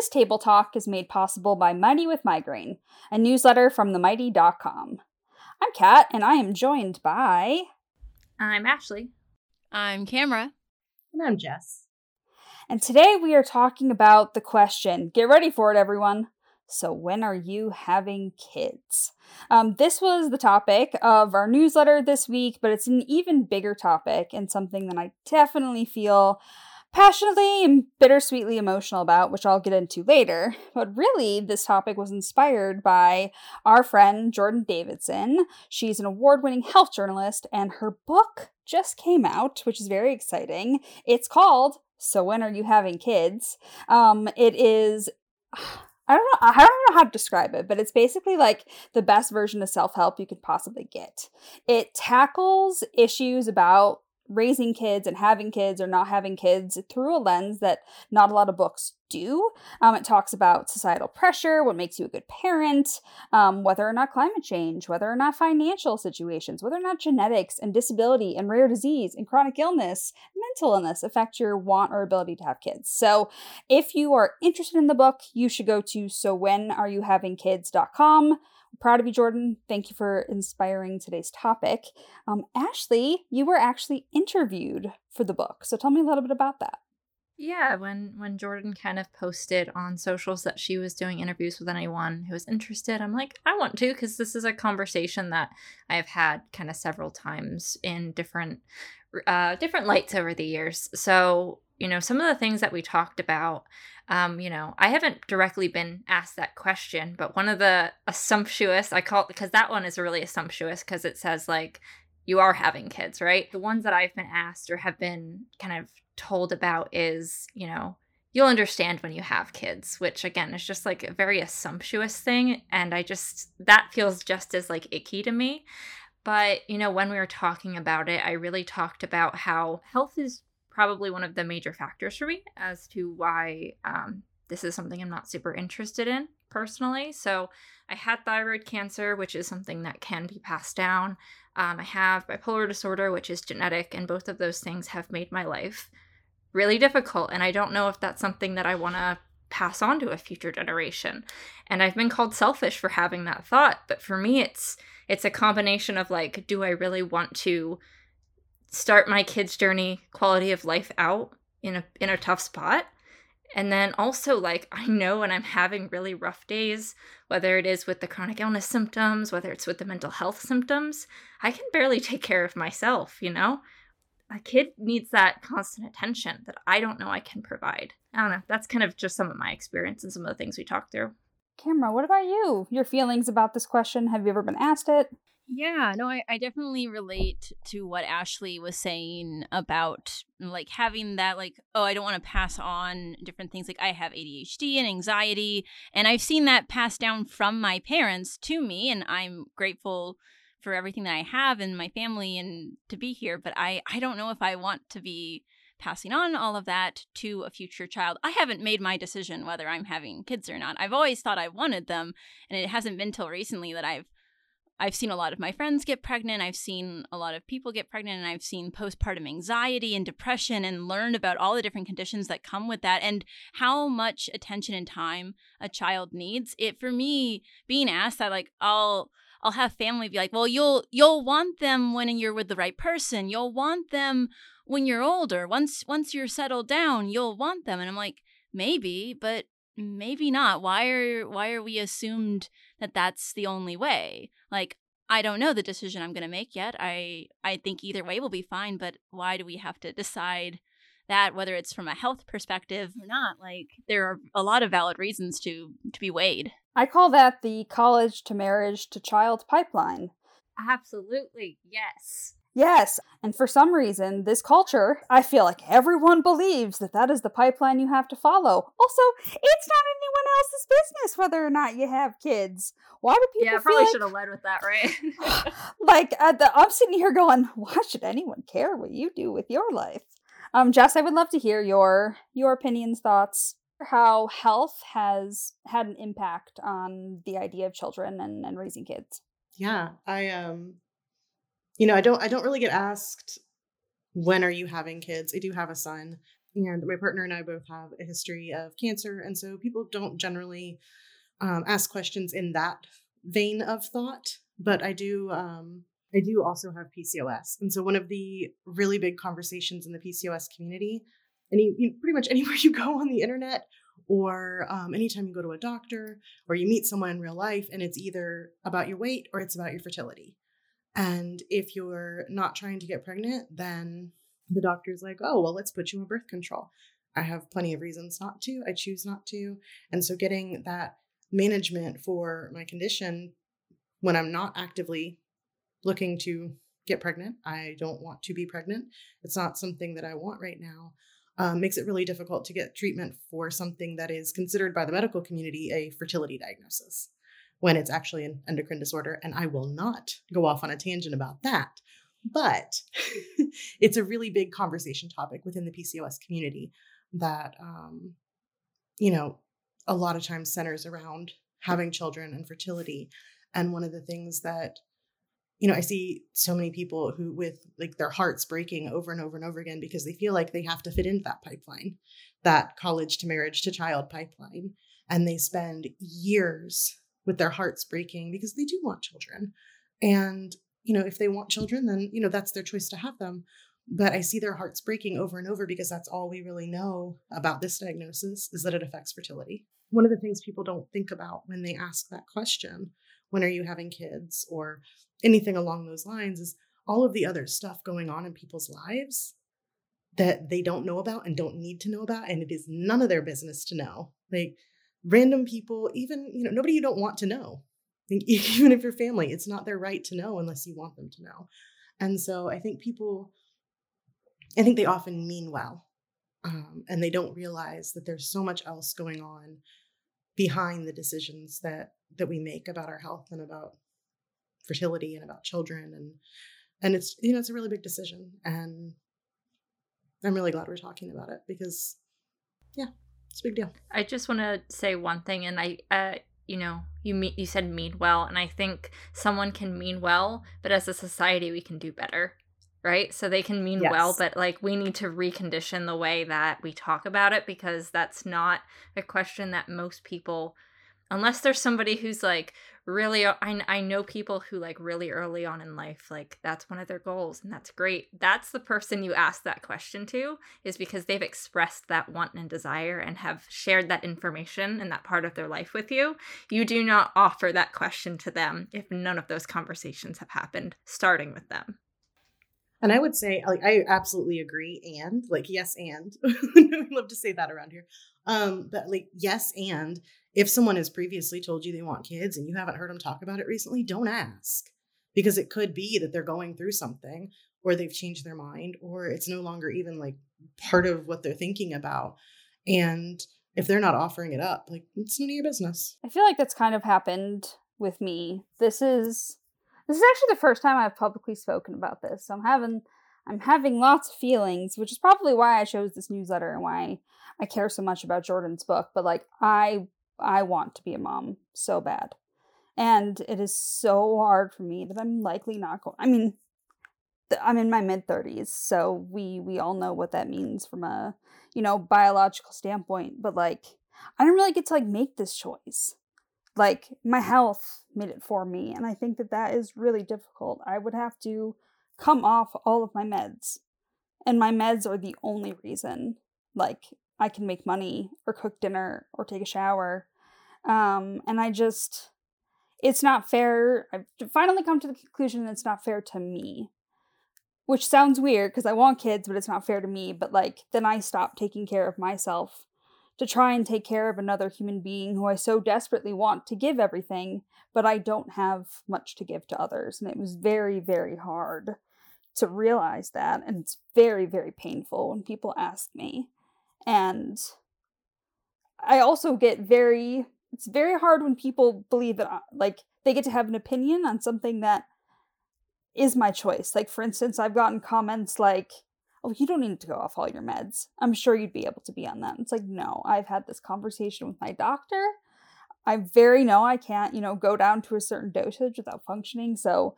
This table talk is made possible by Mighty with Migraine, a newsletter from themighty.com. I'm Kat, and I am joined by. I'm Ashley. I'm Camara. And I'm Jess. And today we are talking about the question get ready for it, everyone. So, when are you having kids? Um, this was the topic of our newsletter this week, but it's an even bigger topic and something that I definitely feel passionately and bittersweetly emotional about, which I'll get into later. But really, this topic was inspired by our friend Jordan Davidson. She's an award winning health journalist, and her book just came out, which is very exciting. It's called So When Are You Having Kids? Um, it is. I don't know. I don't know how to describe it, but it's basically like the best version of self help you could possibly get. It tackles issues about raising kids and having kids or not having kids through a lens that not a lot of books do. Um, it talks about societal pressure, what makes you a good parent, um, whether or not climate change, whether or not financial situations, whether or not genetics and disability and rare disease and chronic illness, mental illness affect your want or ability to have kids. So if you are interested in the book, you should go to so proud of you, Jordan. Thank you for inspiring today's topic. Um, Ashley, you were actually interviewed for the book. So tell me a little bit about that. Yeah, when when Jordan kind of posted on socials that she was doing interviews with anyone who was interested, I'm like, I want to because this is a conversation that I have had kind of several times in different uh, different lights over the years. So you know, some of the things that we talked about um, you know, I haven't directly been asked that question, but one of the assumptuous, I call it because that one is really assumptuous because it says like you are having kids, right? The ones that I've been asked or have been kind of told about is, you know, you'll understand when you have kids, which again is just like a very assumptuous thing. And I just, that feels just as like icky to me. But, you know, when we were talking about it, I really talked about how health is probably one of the major factors for me as to why um, this is something I'm not super interested in personally. So I had thyroid cancer, which is something that can be passed down. Um, I have bipolar disorder, which is genetic, and both of those things have made my life really difficult. And I don't know if that's something that I want to pass on to a future generation. And I've been called selfish for having that thought, but for me, it's it's a combination of like, do I really want to start my kids' journey quality of life out in a in a tough spot. And then also like I know when I'm having really rough days, whether it is with the chronic illness symptoms, whether it's with the mental health symptoms, I can barely take care of myself, you know? A kid needs that constant attention that I don't know I can provide. I don't know. That's kind of just some of my experience and some of the things we talked through. Camara, what about you? Your feelings about this question? Have you ever been asked it? Yeah, no, I, I definitely relate to what Ashley was saying about like having that like, oh, I don't want to pass on different things. Like I have ADHD and anxiety, and I've seen that passed down from my parents to me, and I'm grateful for everything that I have in my family and to be here. But I, I don't know if I want to be passing on all of that to a future child. I haven't made my decision whether I'm having kids or not. I've always thought I wanted them, and it hasn't been till recently that I've I've seen a lot of my friends get pregnant. I've seen a lot of people get pregnant, and I've seen postpartum anxiety and depression and learned about all the different conditions that come with that and how much attention and time a child needs. It for me being asked that, like, I'll I'll have family be like, well, you'll you'll want them when you're with the right person. You'll want them when you're older. Once once you're settled down, you'll want them. And I'm like, maybe, but maybe not. Why are why are we assumed that that's the only way? Like I don't know the decision I'm going to make yet. I I think either way will be fine, but why do we have to decide that whether it's from a health perspective or not? Like there are a lot of valid reasons to to be weighed. I call that the college to marriage to child pipeline. Absolutely. Yes. Yes, and for some reason, this culture, I feel like everyone believes that that is the pipeline you have to follow. Also, it's not anyone else's business whether or not you have kids. Why do people? Yeah, probably like, should have led with that, right? like uh, the, I'm sitting here going, why should anyone care what you do with your life? Um, Jess, I would love to hear your your opinions, thoughts, how health has had an impact on the idea of children and, and raising kids. Yeah, I um you know, I don't I don't really get asked when are you having kids. I do have a son. And my partner and I both have a history of cancer. And so people don't generally um, ask questions in that vein of thought. But I do. Um, I do also have PCOS. And so one of the really big conversations in the PCOS community, any you, pretty much anywhere you go on the internet or um, anytime you go to a doctor or you meet someone in real life and it's either about your weight or it's about your fertility. And if you're not trying to get pregnant, then the doctor's like, oh, well, let's put you on birth control. I have plenty of reasons not to. I choose not to. And so getting that management for my condition when I'm not actively looking to get pregnant, I don't want to be pregnant. It's not something that I want right now. Um, makes it really difficult to get treatment for something that is considered by the medical community a fertility diagnosis when it's actually an endocrine disorder. And I will not go off on a tangent about that. But it's a really big conversation topic within the PCOS community that, um, you know, a lot of times centers around having children and fertility. And one of the things that, you know, I see so many people who, with like their hearts breaking over and over and over again because they feel like they have to fit into that pipeline, that college to marriage to child pipeline. And they spend years with their hearts breaking because they do want children. And you know, if they want children, then, you know, that's their choice to have them. But I see their hearts breaking over and over because that's all we really know about this diagnosis is that it affects fertility. One of the things people don't think about when they ask that question, when are you having kids or anything along those lines, is all of the other stuff going on in people's lives that they don't know about and don't need to know about. And it is none of their business to know. Like random people, even, you know, nobody you don't want to know. Even if you're family, it's not their right to know unless you want them to know. And so I think people, I think they often mean well, um, and they don't realize that there's so much else going on behind the decisions that that we make about our health and about fertility and about children. And and it's you know it's a really big decision and i'm really glad we're talking about it because yeah it's a big deal i just want to say one thing and i uh, you know you mean you said mean well and i think someone can mean well but as a society we can do better right so they can mean yes. well but like we need to recondition the way that we talk about it because that's not a question that most people unless there's somebody who's like really I, I know people who like really early on in life like that's one of their goals and that's great that's the person you ask that question to is because they've expressed that want and desire and have shared that information and that part of their life with you you do not offer that question to them if none of those conversations have happened starting with them and I would say, like, I absolutely agree. And like, yes, and love to say that around here. Um, but like, yes, and if someone has previously told you they want kids and you haven't heard them talk about it recently, don't ask because it could be that they're going through something or they've changed their mind or it's no longer even like part of what they're thinking about. And if they're not offering it up, like it's none of your business. I feel like that's kind of happened with me. This is this is actually the first time I've publicly spoken about this. So I'm having I'm having lots of feelings, which is probably why I chose this newsletter and why I care so much about Jordan's book. But like I I want to be a mom so bad. And it is so hard for me that I'm likely not going. I mean, I'm in my mid 30s, so we we all know what that means from a, you know, biological standpoint, but like I don't really get to like make this choice. Like my health made it for me, and I think that that is really difficult. I would have to come off all of my meds. And my meds are the only reason like I can make money or cook dinner or take a shower um, and I just, it's not fair. I've finally come to the conclusion that it's not fair to me, which sounds weird because I want kids, but it's not fair to me. But like, then I stop taking care of myself to try and take care of another human being who I so desperately want to give everything, but I don't have much to give to others. And it was very, very hard to realize that. And it's very, very painful when people ask me. And I also get very it's very hard when people believe that uh, like they get to have an opinion on something that is my choice. Like for instance, I've gotten comments like, "Oh, you don't need to go off all your meds. I'm sure you'd be able to be on that." It's like, "No, I've had this conversation with my doctor. I very know I can't, you know, go down to a certain dosage without functioning." So,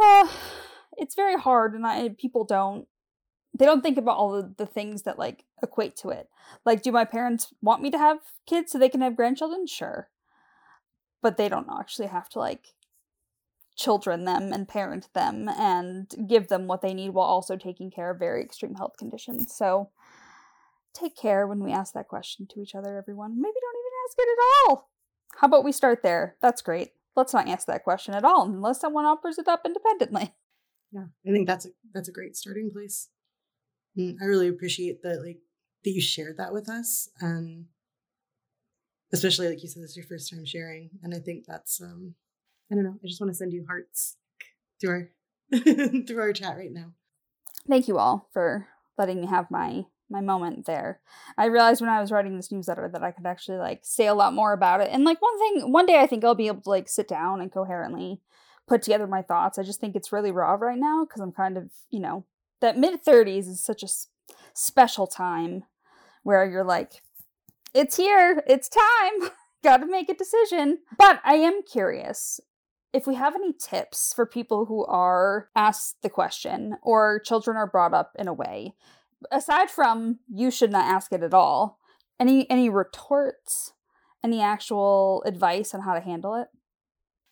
uh, it's very hard and I people don't they don't think about all the, the things that like equate to it. Like, do my parents want me to have kids so they can have grandchildren? Sure. But they don't actually have to like children them and parent them and give them what they need while also taking care of very extreme health conditions. So take care when we ask that question to each other, everyone. Maybe don't even ask it at all. How about we start there? That's great. Let's not ask that question at all unless someone offers it up independently. Yeah, I think that's a that's a great starting place. And I really appreciate that like that you shared that with us and especially like you said this is your first time sharing and I think that's um I don't know, I just want to send you hearts through our through our chat right now. Thank you all for letting me have my my moment there. I realized when I was writing this newsletter that I could actually like say a lot more about it. And like one thing, one day I think I'll be able to like sit down and coherently put together my thoughts. I just think it's really raw right now because I'm kind of, you know, that mid 30s is such a s- special time where you're like, it's here, it's time, got to make a decision. But I am curious if we have any tips for people who are asked the question or children are brought up in a way aside from you should not ask it at all any any retorts any actual advice on how to handle it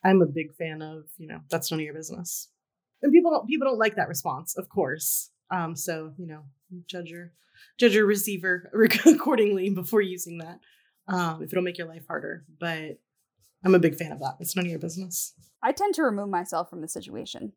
I'm a big fan of, you know, that's none of your business. And people don't people don't like that response, of course. Um, so, you know, judge your judge your receiver accordingly before using that. Um, if it'll make your life harder. But I'm a big fan of that. It's none of your business. i tend to remove myself from the situation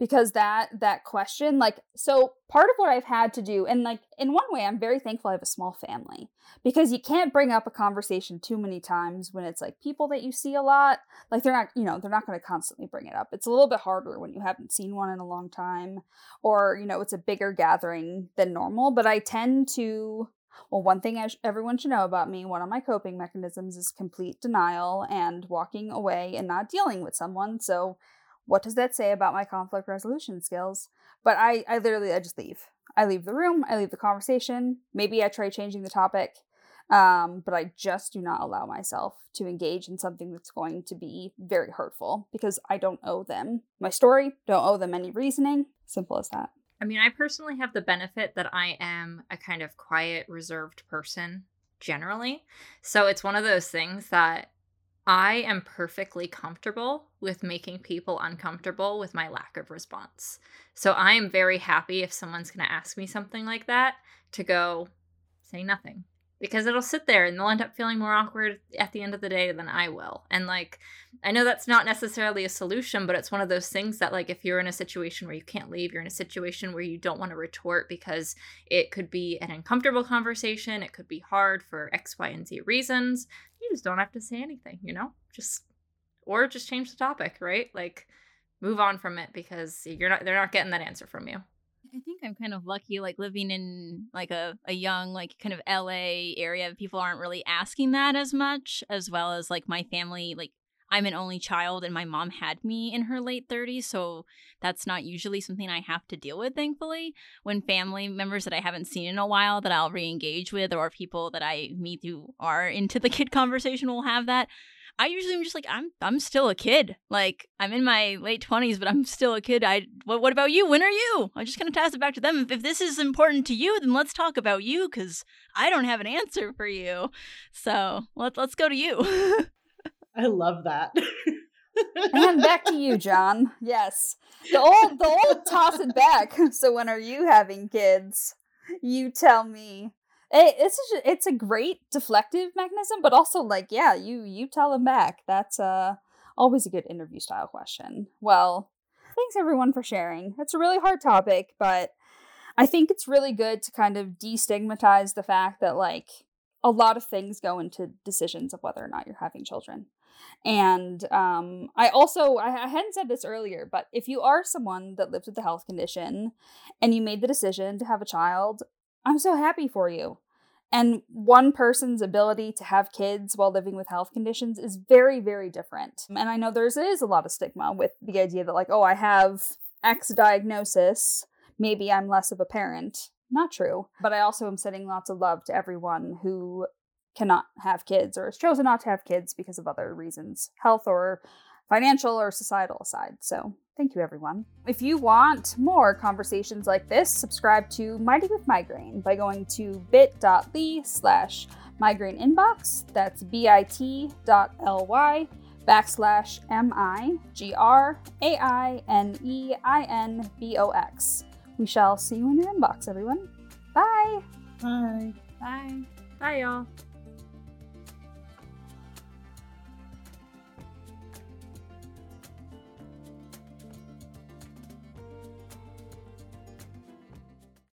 because that that question like so part of what i've had to do and like in one way i'm very thankful i have a small family because you can't bring up a conversation too many times when it's like people that you see a lot. Like they're not you know they're not going to constantly bring it up. It's a little bit harder when you haven't seen one in a long time or you know it's a bigger gathering than normal but i tend to well one thing sh- everyone should know about me one of my coping mechanisms is complete denial and walking away and not dealing with someone so what does that say about my conflict resolution skills? But I, I literally, I just leave. I leave the room. I leave the conversation. Maybe I try changing the topic, um, but I just do not allow myself to engage in something that's going to be very hurtful because I don't owe them my story. Don't owe them any reasoning. Simple as that. I mean, I personally have the benefit that I am a kind of quiet, reserved person generally. So it's one of those things that I am perfectly comfortable with making people uncomfortable with my lack of response. So I am very happy if someone's going to ask me something like that to go say nothing because it'll sit there and they'll end up feeling more awkward at the end of the day than I will. And like I know that's not necessarily a solution, but it's one of those things that like if you're in a situation where you can't leave, you're in a situation where you don't want to retort because it could be an uncomfortable conversation, it could be hard for X, Y, and Z reasons. Just don't have to say anything, you know? Just or just change the topic, right? Like move on from it because you're not they're not getting that answer from you. I think I'm kind of lucky, like living in like a, a young, like kind of LA area. People aren't really asking that as much, as well as like my family. Like I'm an only child, and my mom had me in her late 30s, so that's not usually something I have to deal with. Thankfully, when family members that I haven't seen in a while that I'll re-engage with, or people that I meet who are into the kid conversation will have that. I usually am just like I'm I'm still a kid. Like I'm in my late twenties, but I'm still a kid. I what what about you? When are you? I'm just gonna toss it back to them. If, if this is important to you, then let's talk about you because I don't have an answer for you. So let's let's go to you. I love that. and back to you, John. Yes, the old the old toss it back. So when are you having kids? You tell me. It, it's it's a great deflective mechanism, but also like yeah, you you tell them back. That's uh always a good interview style question. Well, thanks everyone for sharing. It's a really hard topic, but I think it's really good to kind of destigmatize the fact that like a lot of things go into decisions of whether or not you're having children. And um, I also, I, I hadn't said this earlier, but if you are someone that lives with a health condition and you made the decision to have a child, I'm so happy for you. And one person's ability to have kids while living with health conditions is very, very different. And I know there's is a lot of stigma with the idea that, like, oh, I have X diagnosis, maybe I'm less of a parent. Not true. But I also am sending lots of love to everyone who cannot have kids or has chosen not to have kids because of other reasons, health or financial or societal aside. So thank you, everyone. If you want more conversations like this, subscribe to Mighty with Migraine by going to bit.ly slash migraine inbox. That's bit.ly backslash M I G R A I N E I N B O X. We shall see you in your inbox, everyone. Bye. Bye. Bye. Bye, y'all.